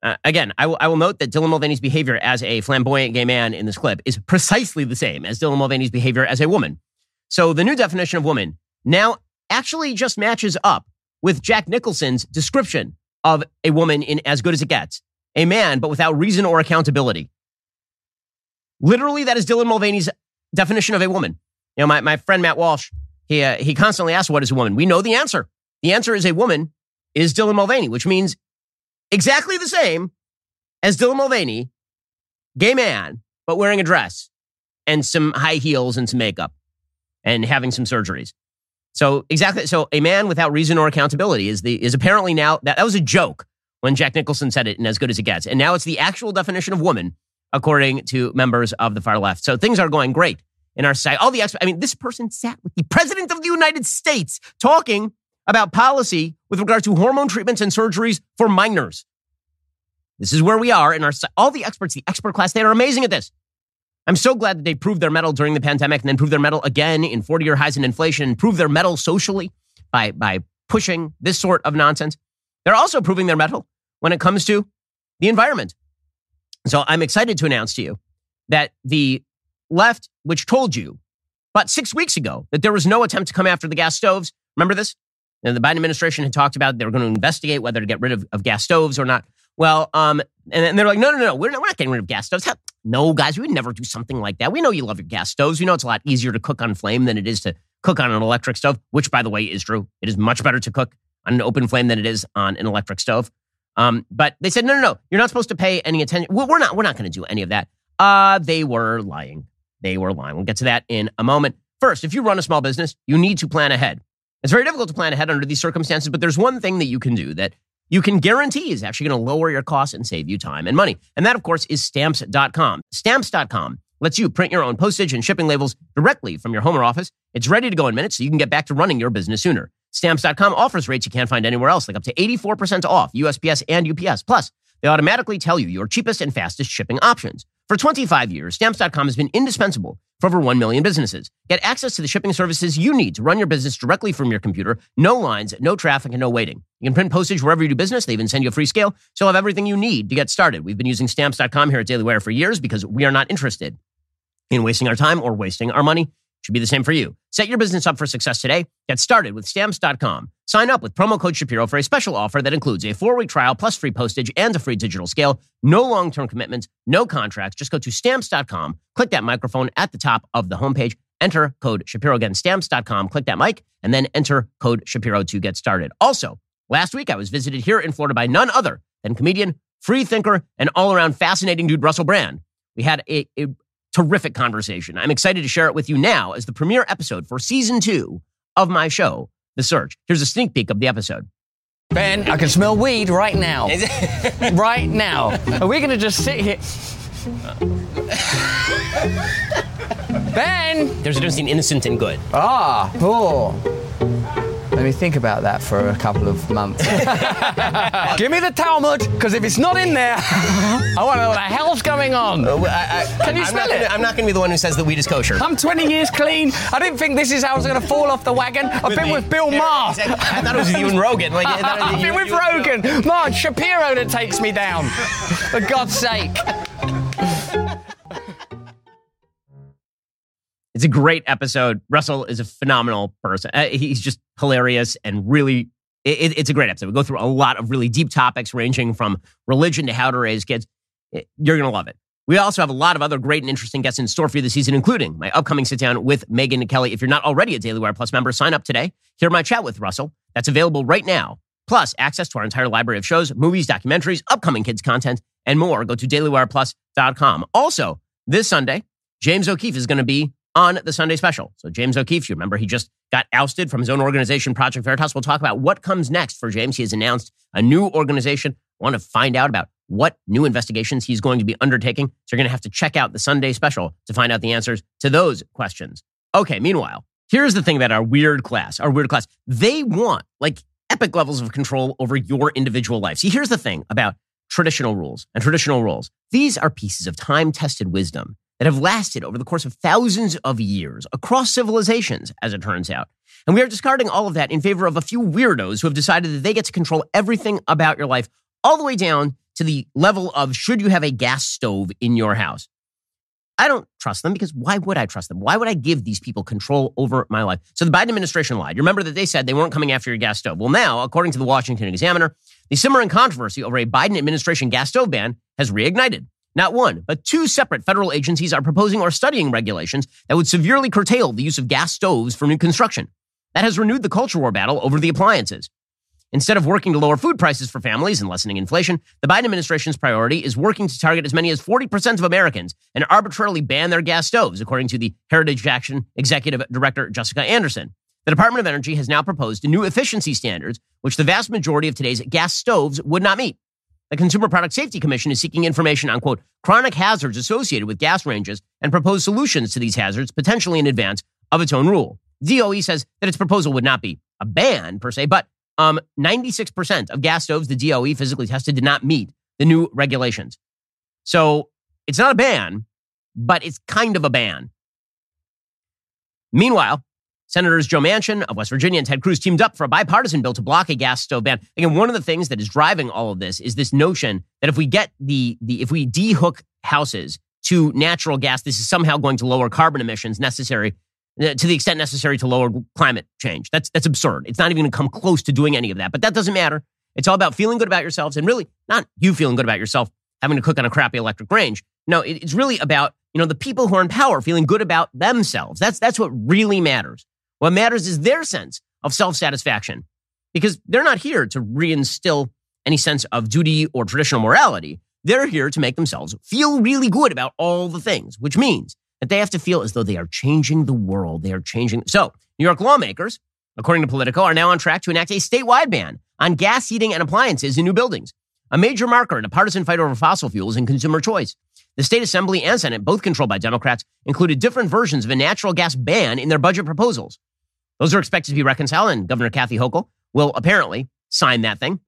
Uh, again, I will note that Dylan Mulvaney's behavior as a flamboyant gay man in this clip is precisely the same as Dylan Mulvaney's behavior as a woman. So the new definition of woman now actually just matches up with Jack Nicholson's description of a woman in As Good as It Gets a man, but without reason or accountability. Literally, that is Dylan Mulvaney's definition of a woman. You know, my, my friend Matt Walsh, he, uh, he constantly asks, What is a woman? We know the answer. The answer is a woman is Dylan Mulvaney, which means exactly the same as Dylan Mulvaney, gay man, but wearing a dress and some high heels and some makeup and having some surgeries. So exactly. So a man without reason or accountability is the is apparently now that, that was a joke when Jack Nicholson said it and as good as it gets. And now it's the actual definition of woman, according to members of the far left. So things are going great in our society. All the experts, I mean, this person sat with the president of the United States talking about policy with regard to hormone treatments and surgeries for minors. This is where we are in our, all the experts, the expert class, they are amazing at this. I'm so glad that they proved their mettle during the pandemic and then proved their mettle again in 40 year highs in inflation and proved their mettle socially by, by pushing this sort of nonsense. They're also proving their mettle when it comes to the environment. So I'm excited to announce to you that the left, which told you about six weeks ago that there was no attempt to come after the gas stoves. Remember this? And the Biden administration had talked about they were going to investigate whether to get rid of, of gas stoves or not. Well, um, and, and they're like, no, no, no, we're not, we're not getting rid of gas stoves. No, guys, we would never do something like that. We know you love your gas stoves. We know it's a lot easier to cook on flame than it is to cook on an electric stove, which, by the way, is true. It is much better to cook on an open flame than it is on an electric stove. Um, but they said, no, no, no, you're not supposed to pay any attention. We're not, we're not going to do any of that. Uh, they were lying. They were lying. We'll get to that in a moment. First, if you run a small business, you need to plan ahead. It's very difficult to plan ahead under these circumstances, but there's one thing that you can do that you can guarantee is actually going to lower your costs and save you time and money. And that, of course, is stamps.com. Stamps.com lets you print your own postage and shipping labels directly from your home or office. It's ready to go in minutes so you can get back to running your business sooner. Stamps.com offers rates you can't find anywhere else, like up to 84% off USPS and UPS. Plus, they automatically tell you your cheapest and fastest shipping options. For 25 years, Stamps.com has been indispensable for over 1 million businesses. Get access to the shipping services you need to run your business directly from your computer. No lines, no traffic, and no waiting. You can print postage wherever you do business. They even send you a free scale. So you'll have everything you need to get started. We've been using Stamps.com here at Daily Wire for years because we are not interested in wasting our time or wasting our money. Should be the same for you. Set your business up for success today. Get started with stamps.com. Sign up with promo code Shapiro for a special offer that includes a four week trial plus free postage and a free digital scale. No long term commitments, no contracts. Just go to stamps.com, click that microphone at the top of the homepage, enter code Shapiro again, stamps.com, click that mic, and then enter code Shapiro to get started. Also, last week I was visited here in Florida by none other than comedian, free thinker, and all around fascinating dude Russell Brand. We had a, a terrific conversation. I'm excited to share it with you now as the premiere episode for season two of my show, The Search. Here's a sneak peek of the episode. Ben, I can smell weed right now. right now. Are we going to just sit here? ben! There's a difference between innocent and good. Ah, oh. Let me think about that for a couple of months. Give me the Talmud, because if it's not in there, I want to know what the hell's going on. Uh, I, I, Can you I'm smell not it? Gonna, I'm not going to be the one who says the weed is kosher. I'm 20 years clean. I didn't think this is how I was going to fall off the wagon. I've been me. with Bill Yeah, Maher. exactly. I thought it was you and Rogan. Like, I thought I've you- been with you- Rogan. Marge Shapiro that takes me down. For God's sake. It's a great episode. Russell is a phenomenal person. Uh, he's just hilarious and really, it, it's a great episode. We go through a lot of really deep topics ranging from religion to how to raise kids. You're going to love it. We also have a lot of other great and interesting guests in store for you this season, including my upcoming sit down with Megyn and Kelly. If you're not already a Daily Wire Plus member, sign up today. Hear my chat with Russell. That's available right now. Plus, access to our entire library of shows, movies, documentaries, upcoming kids content, and more. Go to dailywireplus.com. Also, this Sunday, James O'Keefe is going to be on the Sunday special. So, James O'Keefe, you remember he just got ousted from his own organization, Project Veritas. We'll talk about what comes next for James. He has announced a new organization. I want to find out about what new investigations he's going to be undertaking. So, you're going to have to check out the Sunday special to find out the answers to those questions. Okay, meanwhile, Here's the thing about our weird class, our weird class. They want like epic levels of control over your individual life. See, here's the thing about traditional rules and traditional roles. These are pieces of time tested wisdom that have lasted over the course of thousands of years across civilizations, as it turns out. And we are discarding all of that in favor of a few weirdos who have decided that they get to control everything about your life, all the way down to the level of should you have a gas stove in your house. I don't trust them because why would I trust them? Why would I give these people control over my life? So the Biden administration lied. You remember that they said they weren't coming after your gas stove. Well, now, according to the Washington Examiner, the simmering controversy over a Biden administration gas stove ban has reignited. Not one, but two separate federal agencies are proposing or studying regulations that would severely curtail the use of gas stoves for new construction. That has renewed the culture war battle over the appliances. Instead of working to lower food prices for families and lessening inflation, the Biden administration's priority is working to target as many as 40% of Americans and arbitrarily ban their gas stoves, according to the Heritage Action Executive Director Jessica Anderson. The Department of Energy has now proposed new efficiency standards, which the vast majority of today's gas stoves would not meet. The Consumer Product Safety Commission is seeking information on, quote, chronic hazards associated with gas ranges and proposed solutions to these hazards, potentially in advance of its own rule. DOE says that its proposal would not be a ban per se, but um, 96% of gas stoves the DOE physically tested did not meet the new regulations. So it's not a ban, but it's kind of a ban. Meanwhile, Senators Joe Manchin of West Virginia and Ted Cruz teamed up for a bipartisan bill to block a gas stove ban. Again, one of the things that is driving all of this is this notion that if we get the, the if we dehook houses to natural gas, this is somehow going to lower carbon emissions necessary uh, to the extent necessary to lower climate change. That's that's absurd. It's not even going to come close to doing any of that. But that doesn't matter. It's all about feeling good about yourselves and really not you feeling good about yourself having to cook on a crappy electric range. No, it's really about you know the people who are in power feeling good about themselves. That's that's what really matters. What matters is their sense of self satisfaction because they're not here to reinstill any sense of duty or traditional morality. They're here to make themselves feel really good about all the things, which means that they have to feel as though they are changing the world. They are changing. So, New York lawmakers, according to Politico, are now on track to enact a statewide ban on gas heating and appliances in new buildings, a major marker in a partisan fight over fossil fuels and consumer choice. The state assembly and Senate, both controlled by Democrats, included different versions of a natural gas ban in their budget proposals. Those are expected to be reconciled, and Governor Kathy Hochul will apparently sign that thing.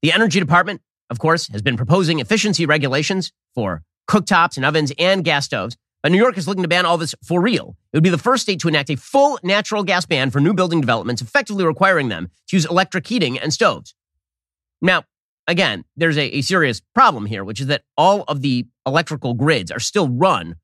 The Energy Department, of course, has been proposing efficiency regulations for cooktops and ovens and gas stoves. But New York is looking to ban all this for real. It would be the first state to enact a full natural gas ban for new building developments, effectively requiring them to use electric heating and stoves. Now, again, there's a, a serious problem here, which is that all of the electrical grids are still run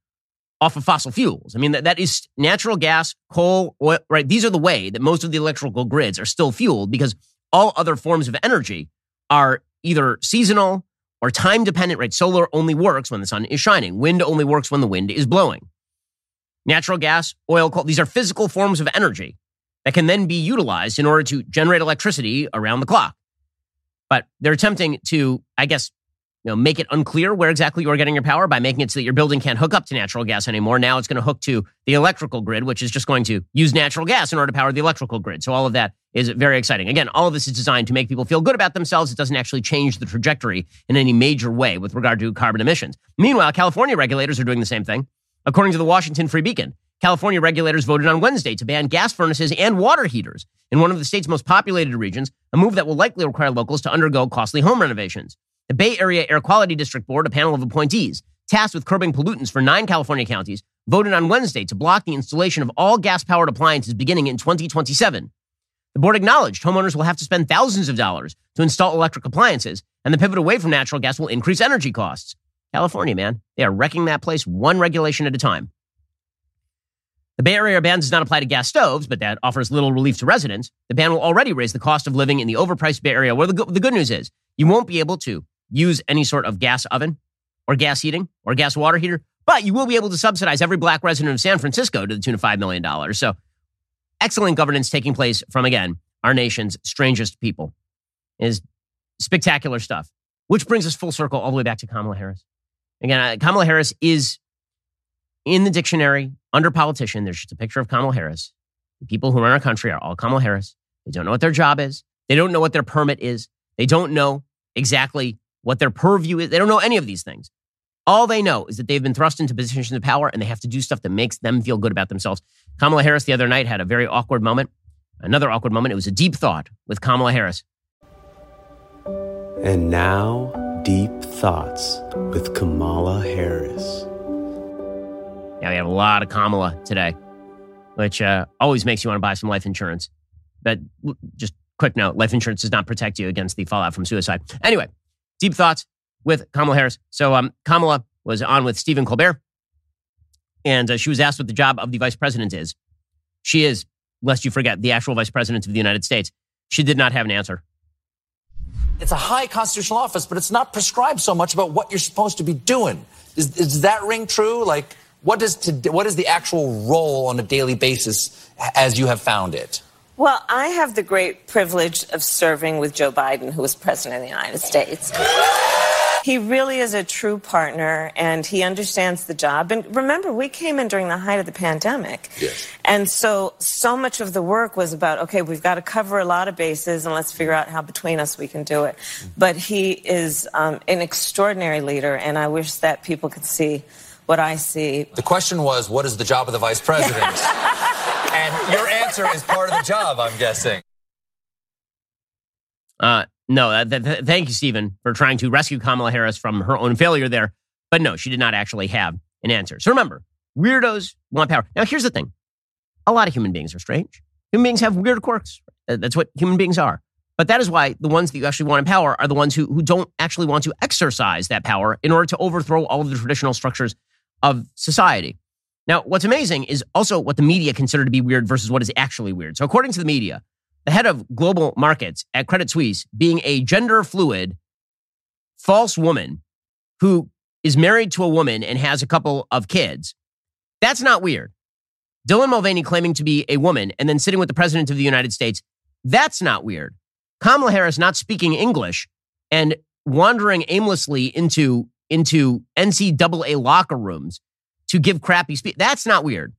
off of fossil fuels. I mean, that, that is natural gas, coal, oil, right? These are the way that most of the electrical grids are still fueled because all other forms of energy are either seasonal or time dependent, right? Solar only works when the sun is shining. Wind only works when the wind is blowing. Natural gas, oil, coal, these are physical forms of energy that can then be utilized in order to generate electricity around the clock. But they're attempting to, I guess, you know, make it unclear where exactly you're getting your power by making it so that your building can't hook up to natural gas anymore. Now it's going to hook to the electrical grid, which is just going to use natural gas in order to power the electrical grid. So all of that is very exciting. Again, all of this is designed to make people feel good about themselves. It doesn't actually change the trajectory in any major way with regard to carbon emissions. Meanwhile, California regulators are doing the same thing. According to the Washington Free Beacon, California regulators voted on Wednesday to ban gas furnaces and water heaters in one of the state's most populated regions, a move that will likely require locals to undergo costly home renovations. The Bay Area Air Quality District Board, a panel of appointees tasked with curbing pollutants for nine California counties, voted on Wednesday to block the installation of all gas powered appliances beginning in 2027. The board acknowledged homeowners will have to spend thousands of dollars to install electric appliances, and the pivot away from natural gas will increase energy costs. California, man, they are wrecking that place one regulation at a time. The Bay Area ban does not apply to gas stoves, but that offers little relief to residents. The ban will already raise the cost of living in the overpriced Bay Area, where the, the good news is you won't be able to use any sort of gas oven or gas heating or gas water heater, but you will be able to subsidize every black resident of San Francisco to the tune of $5 million. So excellent governance taking place from, again, our nation's strangest people is spectacular stuff, which brings us full circle all the way back to Kamala Harris. Again, Kamala Harris is in the dictionary under politician. There's just a picture of Kamala Harris. The people who run our country are all Kamala Harris. They don't know what their job is. They don't know what their permit is. They don't know exactly what their purview is. They don't know any of these things. All they know is that they've been thrust into positions of power and they have to do stuff that makes them feel good about themselves. Kamala Harris the other night had a very awkward moment. Another awkward moment. It was a deep thought with Kamala Harris. And now, Deep Thoughts with Kamala Harris. Yeah, we have a lot of Kamala today, which uh, always makes you want to buy some life insurance. But just quick note life insurance does not protect you against the fallout from suicide. Anyway, deep thoughts with Kamala Harris. So, um, Kamala was on with Stephen Colbert, and uh, she was asked what the job of the vice president is. She is, lest you forget, the actual vice president of the United States. She did not have an answer. It's a high constitutional office, but it's not prescribed so much about what you're supposed to be doing. Is, does that ring true? Like, what is, to, what is the actual role on a daily basis as you have found it? Well, I have the great privilege of serving with Joe Biden, who was president of the United States. He really is a true partner and he understands the job. And remember, we came in during the height of the pandemic. Yes. And so, so much of the work was about, okay, we've got to cover a lot of bases and let's figure out how between us we can do it. But he is um, an extraordinary leader, and I wish that people could see what I see. The question was, what is the job of the vice president? and your answer is part of the job, I'm guessing. Uh, no, uh, th- th- thank you, Stephen, for trying to rescue Kamala Harris from her own failure there. But no, she did not actually have an answer. So remember, weirdos want power. Now, here's the thing a lot of human beings are strange. Human beings have weird quirks. That's what human beings are. But that is why the ones that you actually want in power are the ones who, who don't actually want to exercise that power in order to overthrow all of the traditional structures of society. Now, what's amazing is also what the media consider to be weird versus what is actually weird. So, according to the media, the head of global markets at Credit Suisse being a gender fluid, false woman who is married to a woman and has a couple of kids, that's not weird. Dylan Mulvaney claiming to be a woman and then sitting with the president of the United States, that's not weird. Kamala Harris not speaking English and wandering aimlessly into, into NCAA locker rooms to give crappy speech, that's not weird.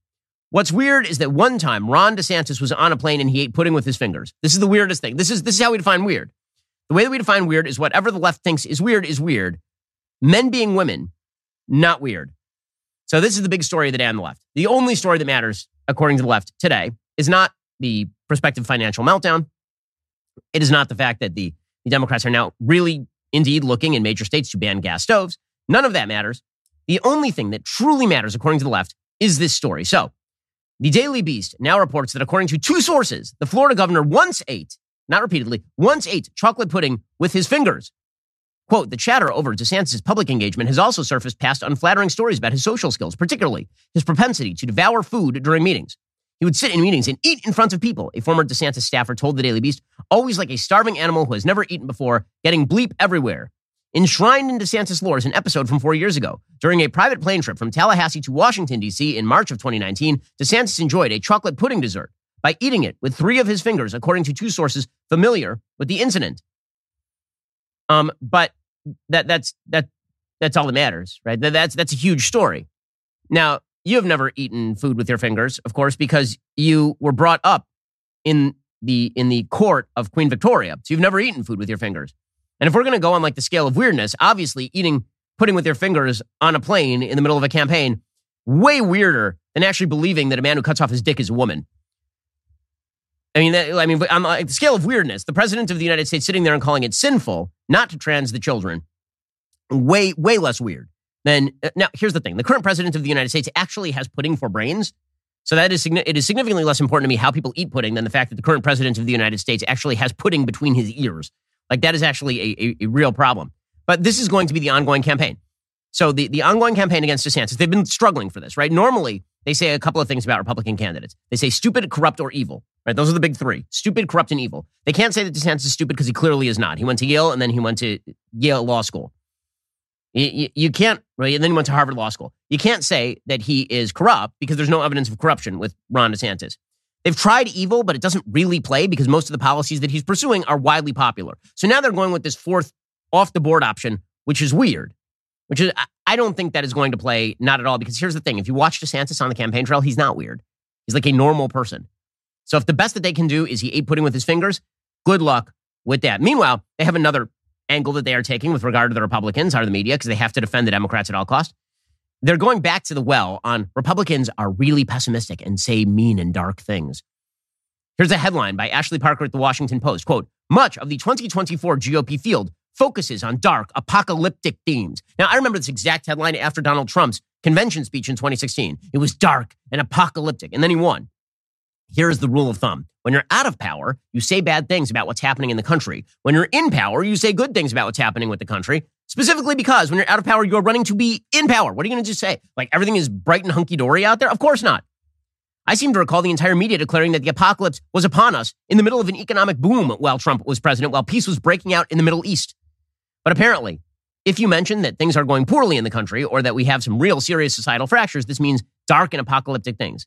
What's weird is that one time Ron DeSantis was on a plane and he ate pudding with his fingers. This is the weirdest thing. This is this is how we define weird. The way that we define weird is whatever the left thinks is weird is weird. Men being women, not weird. So this is the big story of the day on the left. The only story that matters, according to the left today, is not the prospective financial meltdown. It is not the fact that the, the Democrats are now really indeed looking in major states to ban gas stoves. None of that matters. The only thing that truly matters, according to the left, is this story. So the Daily Beast now reports that according to two sources, the Florida governor once ate, not repeatedly, once ate chocolate pudding with his fingers. Quote, the chatter over DeSantis' public engagement has also surfaced past unflattering stories about his social skills, particularly his propensity to devour food during meetings. He would sit in meetings and eat in front of people, a former DeSantis staffer told the Daily Beast, always like a starving animal who has never eaten before, getting bleep everywhere. Enshrined in DeSantis lore is an episode from four years ago. During a private plane trip from Tallahassee to Washington, D.C. in March of 2019, DeSantis enjoyed a chocolate pudding dessert by eating it with three of his fingers, according to two sources familiar with the incident. Um, but that that's that that's all that matters, right? That, that's that's a huge story. Now, you have never eaten food with your fingers, of course, because you were brought up in the in the court of Queen Victoria. So you've never eaten food with your fingers. And if we're going to go on like the scale of weirdness, obviously eating pudding with your fingers on a plane in the middle of a campaign, way weirder than actually believing that a man who cuts off his dick is a woman. I mean, that, I mean, on like the scale of weirdness, the president of the United States sitting there and calling it sinful not to trans the children, way, way less weird than. Uh, now, here's the thing: the current president of the United States actually has pudding for brains, so that is it is significantly less important to me how people eat pudding than the fact that the current president of the United States actually has pudding between his ears. Like that is actually a, a, a real problem. But this is going to be the ongoing campaign. So the, the ongoing campaign against DeSantis, they've been struggling for this, right? Normally, they say a couple of things about Republican candidates. They say stupid, corrupt, or evil, right? Those are the big three stupid, corrupt, and evil. They can't say that DeSantis is stupid because he clearly is not. He went to Yale and then he went to Yale Law School. You, you, you can't, right? And then he went to Harvard Law School. You can't say that he is corrupt because there's no evidence of corruption with Ron DeSantis. They've tried evil, but it doesn't really play because most of the policies that he's pursuing are widely popular. So now they're going with this fourth off the board option, which is weird. Which is, I don't think that is going to play not at all because here's the thing: if you watch DeSantis on the campaign trail, he's not weird. He's like a normal person. So if the best that they can do is he ate pudding with his fingers, good luck with that. Meanwhile, they have another angle that they are taking with regard to the Republicans are the media because they have to defend the Democrats at all costs. They're going back to the well on Republicans are really pessimistic and say mean and dark things. Here's a headline by Ashley Parker at the Washington Post. Quote, much of the 2024 GOP field focuses on dark, apocalyptic themes. Now, I remember this exact headline after Donald Trump's convention speech in 2016. It was dark and apocalyptic, and then he won. Here's the rule of thumb. When you're out of power, you say bad things about what's happening in the country. When you're in power, you say good things about what's happening with the country. Specifically because when you're out of power, you're running to be in power. What are you going to just say? Like everything is bright and hunky dory out there? Of course not. I seem to recall the entire media declaring that the apocalypse was upon us in the middle of an economic boom while Trump was president, while peace was breaking out in the Middle East. But apparently, if you mention that things are going poorly in the country or that we have some real serious societal fractures, this means dark and apocalyptic things.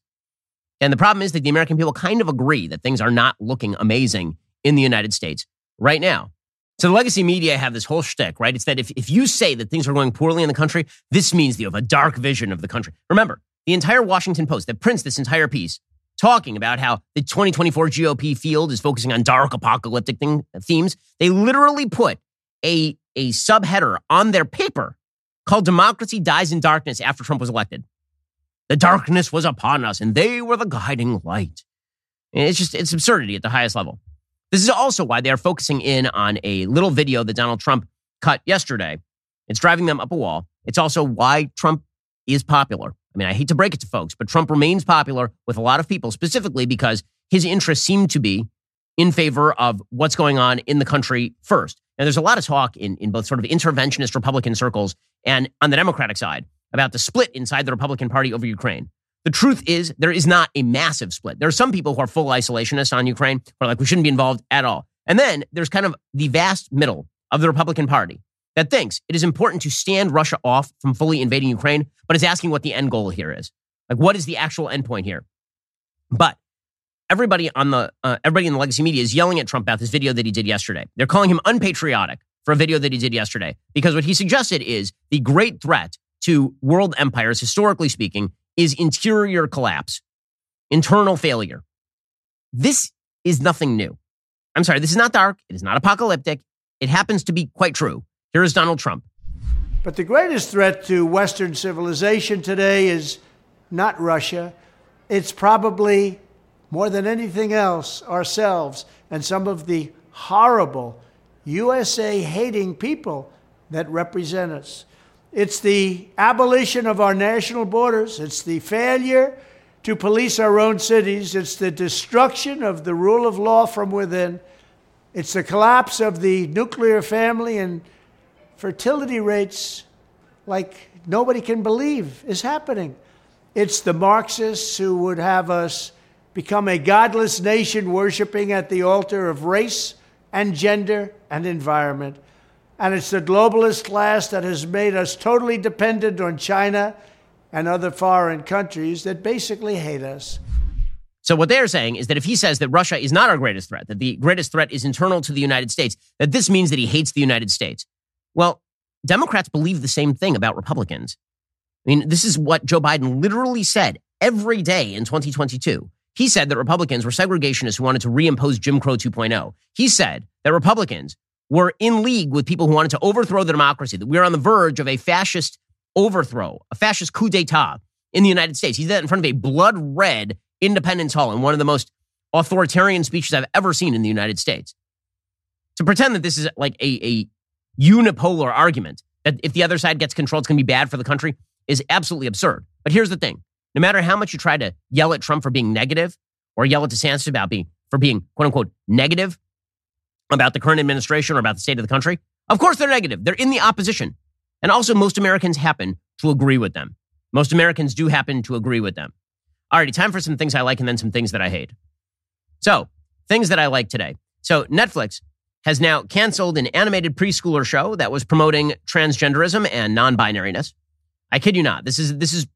And the problem is that the American people kind of agree that things are not looking amazing in the United States right now. So the legacy media have this whole shtick, right? It's that if, if you say that things are going poorly in the country, this means you have a dark vision of the country. Remember, the entire Washington Post that prints this entire piece talking about how the 2024 GOP field is focusing on dark apocalyptic thing, themes, they literally put a, a subheader on their paper called Democracy Dies in Darkness after Trump was elected. The darkness was upon us, and they were the guiding light. And it's just, it's absurdity at the highest level. This is also why they are focusing in on a little video that Donald Trump cut yesterday. It's driving them up a wall. It's also why Trump is popular. I mean, I hate to break it to folks, but Trump remains popular with a lot of people, specifically because his interests seem to be in favor of what's going on in the country first. Now, there's a lot of talk in, in both sort of interventionist Republican circles and on the Democratic side about the split inside the Republican Party over Ukraine. The truth is, there is not a massive split. There are some people who are full isolationists on Ukraine who are like, we shouldn't be involved at all. And then there's kind of the vast middle of the Republican Party that thinks it is important to stand Russia off from fully invading Ukraine, but is asking what the end goal here is. Like, what is the actual endpoint here? But everybody on the uh, everybody in the legacy media is yelling at Trump about this video that he did yesterday. They're calling him unpatriotic for a video that he did yesterday because what he suggested is the great threat to world empires, historically speaking, is interior collapse, internal failure. This is nothing new. I'm sorry, this is not dark. It is not apocalyptic. It happens to be quite true. Here is Donald Trump. But the greatest threat to Western civilization today is not Russia. It's probably, more than anything else, ourselves and some of the horrible USA hating people that represent us. It's the abolition of our national borders. It's the failure to police our own cities. It's the destruction of the rule of law from within. It's the collapse of the nuclear family and fertility rates like nobody can believe is happening. It's the Marxists who would have us become a godless nation worshiping at the altar of race and gender and environment. And it's the globalist class that has made us totally dependent on China and other foreign countries that basically hate us. So, what they're saying is that if he says that Russia is not our greatest threat, that the greatest threat is internal to the United States, that this means that he hates the United States. Well, Democrats believe the same thing about Republicans. I mean, this is what Joe Biden literally said every day in 2022. He said that Republicans were segregationists who wanted to reimpose Jim Crow 2.0. He said that Republicans were in league with people who wanted to overthrow the democracy, that we are on the verge of a fascist overthrow, a fascist coup d'etat in the United States. He did that in front of a blood red Independence Hall in one of the most authoritarian speeches I've ever seen in the United States. To pretend that this is like a, a unipolar argument, that if the other side gets control, it's going to be bad for the country, is absolutely absurd. But here's the thing no matter how much you try to yell at Trump for being negative or yell at DeSantis about being, for being quote unquote negative, about the current administration or about the state of the country? Of course they're negative. They're in the opposition. And also, most Americans happen to agree with them. Most Americans do happen to agree with them. Alrighty, time for some things I like and then some things that I hate. So, things that I like today. So, Netflix has now canceled an animated preschooler show that was promoting transgenderism and non-binariness. I kid you not. This is this is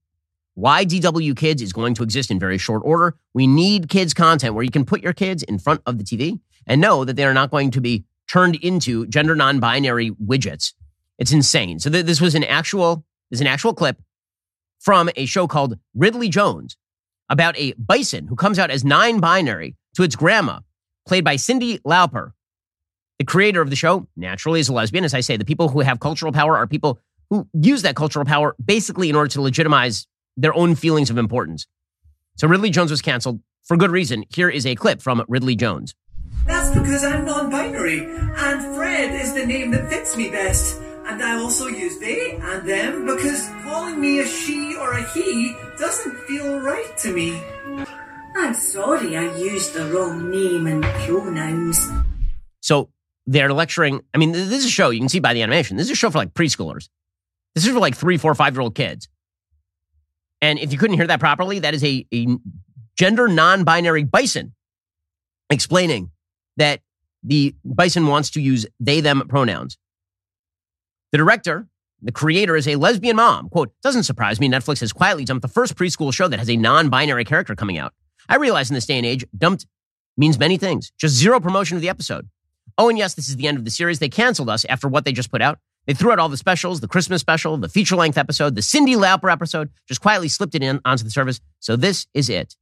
why DW Kids is going to exist in very short order. We need kids content where you can put your kids in front of the TV and know that they are not going to be turned into gender non-binary widgets. It's insane. So th- this was an actual, this is an actual clip from a show called Ridley Jones about a bison who comes out as non-binary to its grandma, played by Cyndi Lauper. The creator of the show naturally is a lesbian. As I say, the people who have cultural power are people who use that cultural power basically in order to legitimize their own feelings of importance. So Ridley Jones was canceled for good reason. Here is a clip from Ridley Jones. That's because I'm non binary, and Fred is the name that fits me best. And I also use they and them because calling me a she or a he doesn't feel right to me. I'm sorry I used the wrong name and pronouns. So they're lecturing. I mean, this is a show, you can see by the animation, this is a show for like preschoolers. This is for like three, four, five year old kids. And if you couldn't hear that properly, that is a, a gender non binary bison explaining that the bison wants to use they them pronouns. The director, the creator, is a lesbian mom. Quote, doesn't surprise me. Netflix has quietly dumped the first preschool show that has a non binary character coming out. I realize in this day and age, dumped means many things. Just zero promotion of the episode. Oh, and yes, this is the end of the series. They canceled us after what they just put out. They threw out all the specials, the Christmas special, the feature length episode, the Cyndi Lauper episode, just quietly slipped it in onto the service. So this is it.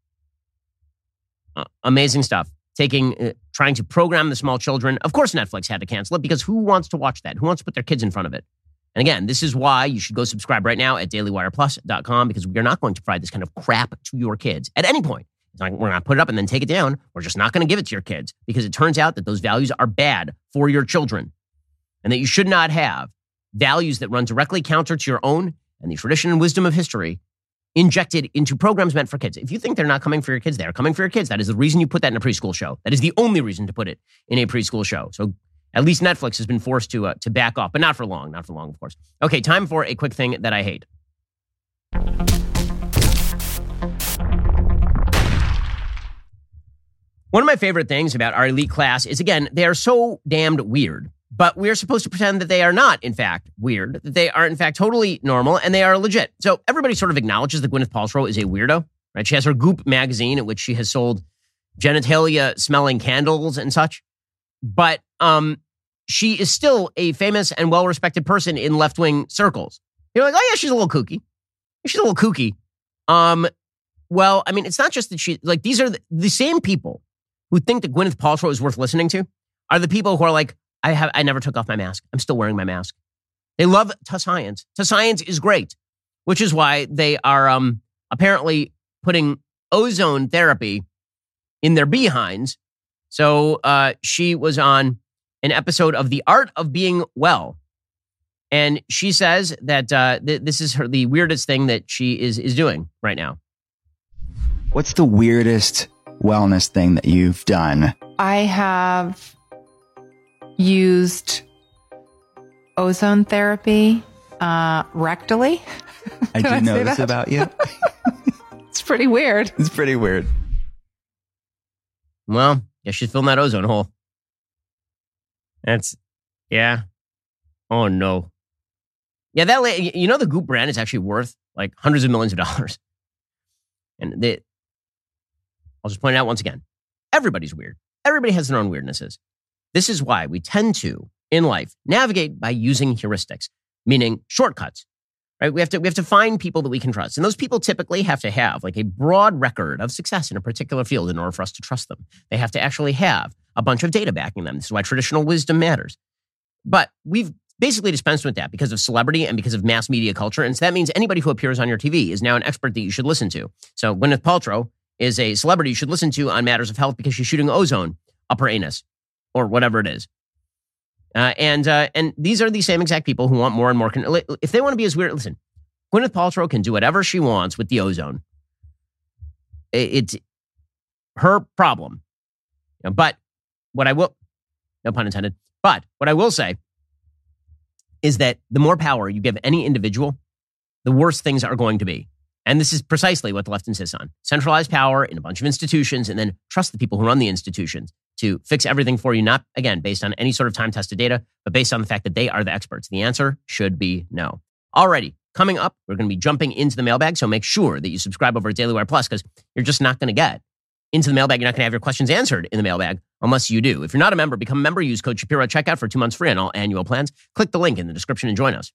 Uh, amazing stuff. Taking, uh, trying to program the small children. Of course, Netflix had to cancel it because who wants to watch that? Who wants to put their kids in front of it? And again, this is why you should go subscribe right now at dailywireplus.com because we are not going to provide this kind of crap to your kids at any point. We're not going to put it up and then take it down. We're just not going to give it to your kids because it turns out that those values are bad for your children and that you should not have values that run directly counter to your own and the tradition and wisdom of history injected into programs meant for kids. If you think they're not coming for your kids, they are coming for your kids. That is the reason you put that in a preschool show. That is the only reason to put it in a preschool show. So at least Netflix has been forced to uh, to back off, but not for long. Not for long, of course. Okay, time for a quick thing that I hate. One of my favorite things about our elite class is again, they are so damned weird but we're supposed to pretend that they are not, in fact, weird, that they are, in fact, totally normal and they are legit. So everybody sort of acknowledges that Gwyneth Paltrow is a weirdo, right? She has her Goop magazine at which she has sold genitalia smelling candles and such. But um, she is still a famous and well respected person in left wing circles. You're like, oh, yeah, she's a little kooky. She's a little kooky. Um, well, I mean, it's not just that she, like, these are the, the same people who think that Gwyneth Paltrow is worth listening to are the people who are like, I have I never took off my mask. I'm still wearing my mask. They love to science. To science is great, which is why they are um, apparently putting ozone therapy in their behinds. So uh, she was on an episode of The Art of Being Well, and she says that uh, th- this is her the weirdest thing that she is is doing right now. What's the weirdest wellness thing that you've done? I have used ozone therapy uh, rectally. I do know this about you. it's pretty weird. It's pretty weird. Well, yeah, she's filling that ozone hole. That's, yeah. Oh no. Yeah, that you know the Goop brand is actually worth like hundreds of millions of dollars. And they, I'll just point it out once again. Everybody's weird. Everybody has their own weirdnesses. This is why we tend to, in life, navigate by using heuristics, meaning shortcuts. Right? We have to we have to find people that we can trust. And those people typically have to have like a broad record of success in a particular field in order for us to trust them. They have to actually have a bunch of data backing them. This is why traditional wisdom matters. But we've basically dispensed with that because of celebrity and because of mass media culture. And so that means anybody who appears on your TV is now an expert that you should listen to. So Gwyneth Paltrow is a celebrity you should listen to on matters of health because she's shooting ozone up her anus or whatever it is. Uh, and uh, and these are the same exact people who want more and more. Con- if they want to be as weird, listen, Gwyneth Paltrow can do whatever she wants with the ozone. It's her problem. But what I will, no pun intended, but what I will say is that the more power you give any individual, the worse things are going to be. And this is precisely what the left insists on centralized power in a bunch of institutions and then trust the people who run the institutions to fix everything for you, not again based on any sort of time tested data, but based on the fact that they are the experts. The answer should be no. Alrighty, coming up, we're going to be jumping into the mailbag. So make sure that you subscribe over at Daily Wire Plus because you're just not going to get into the mailbag. You're not going to have your questions answered in the mailbag unless you do. If you're not a member, become a member. Use code Shapiro at checkout for two months free on all annual plans. Click the link in the description and join us.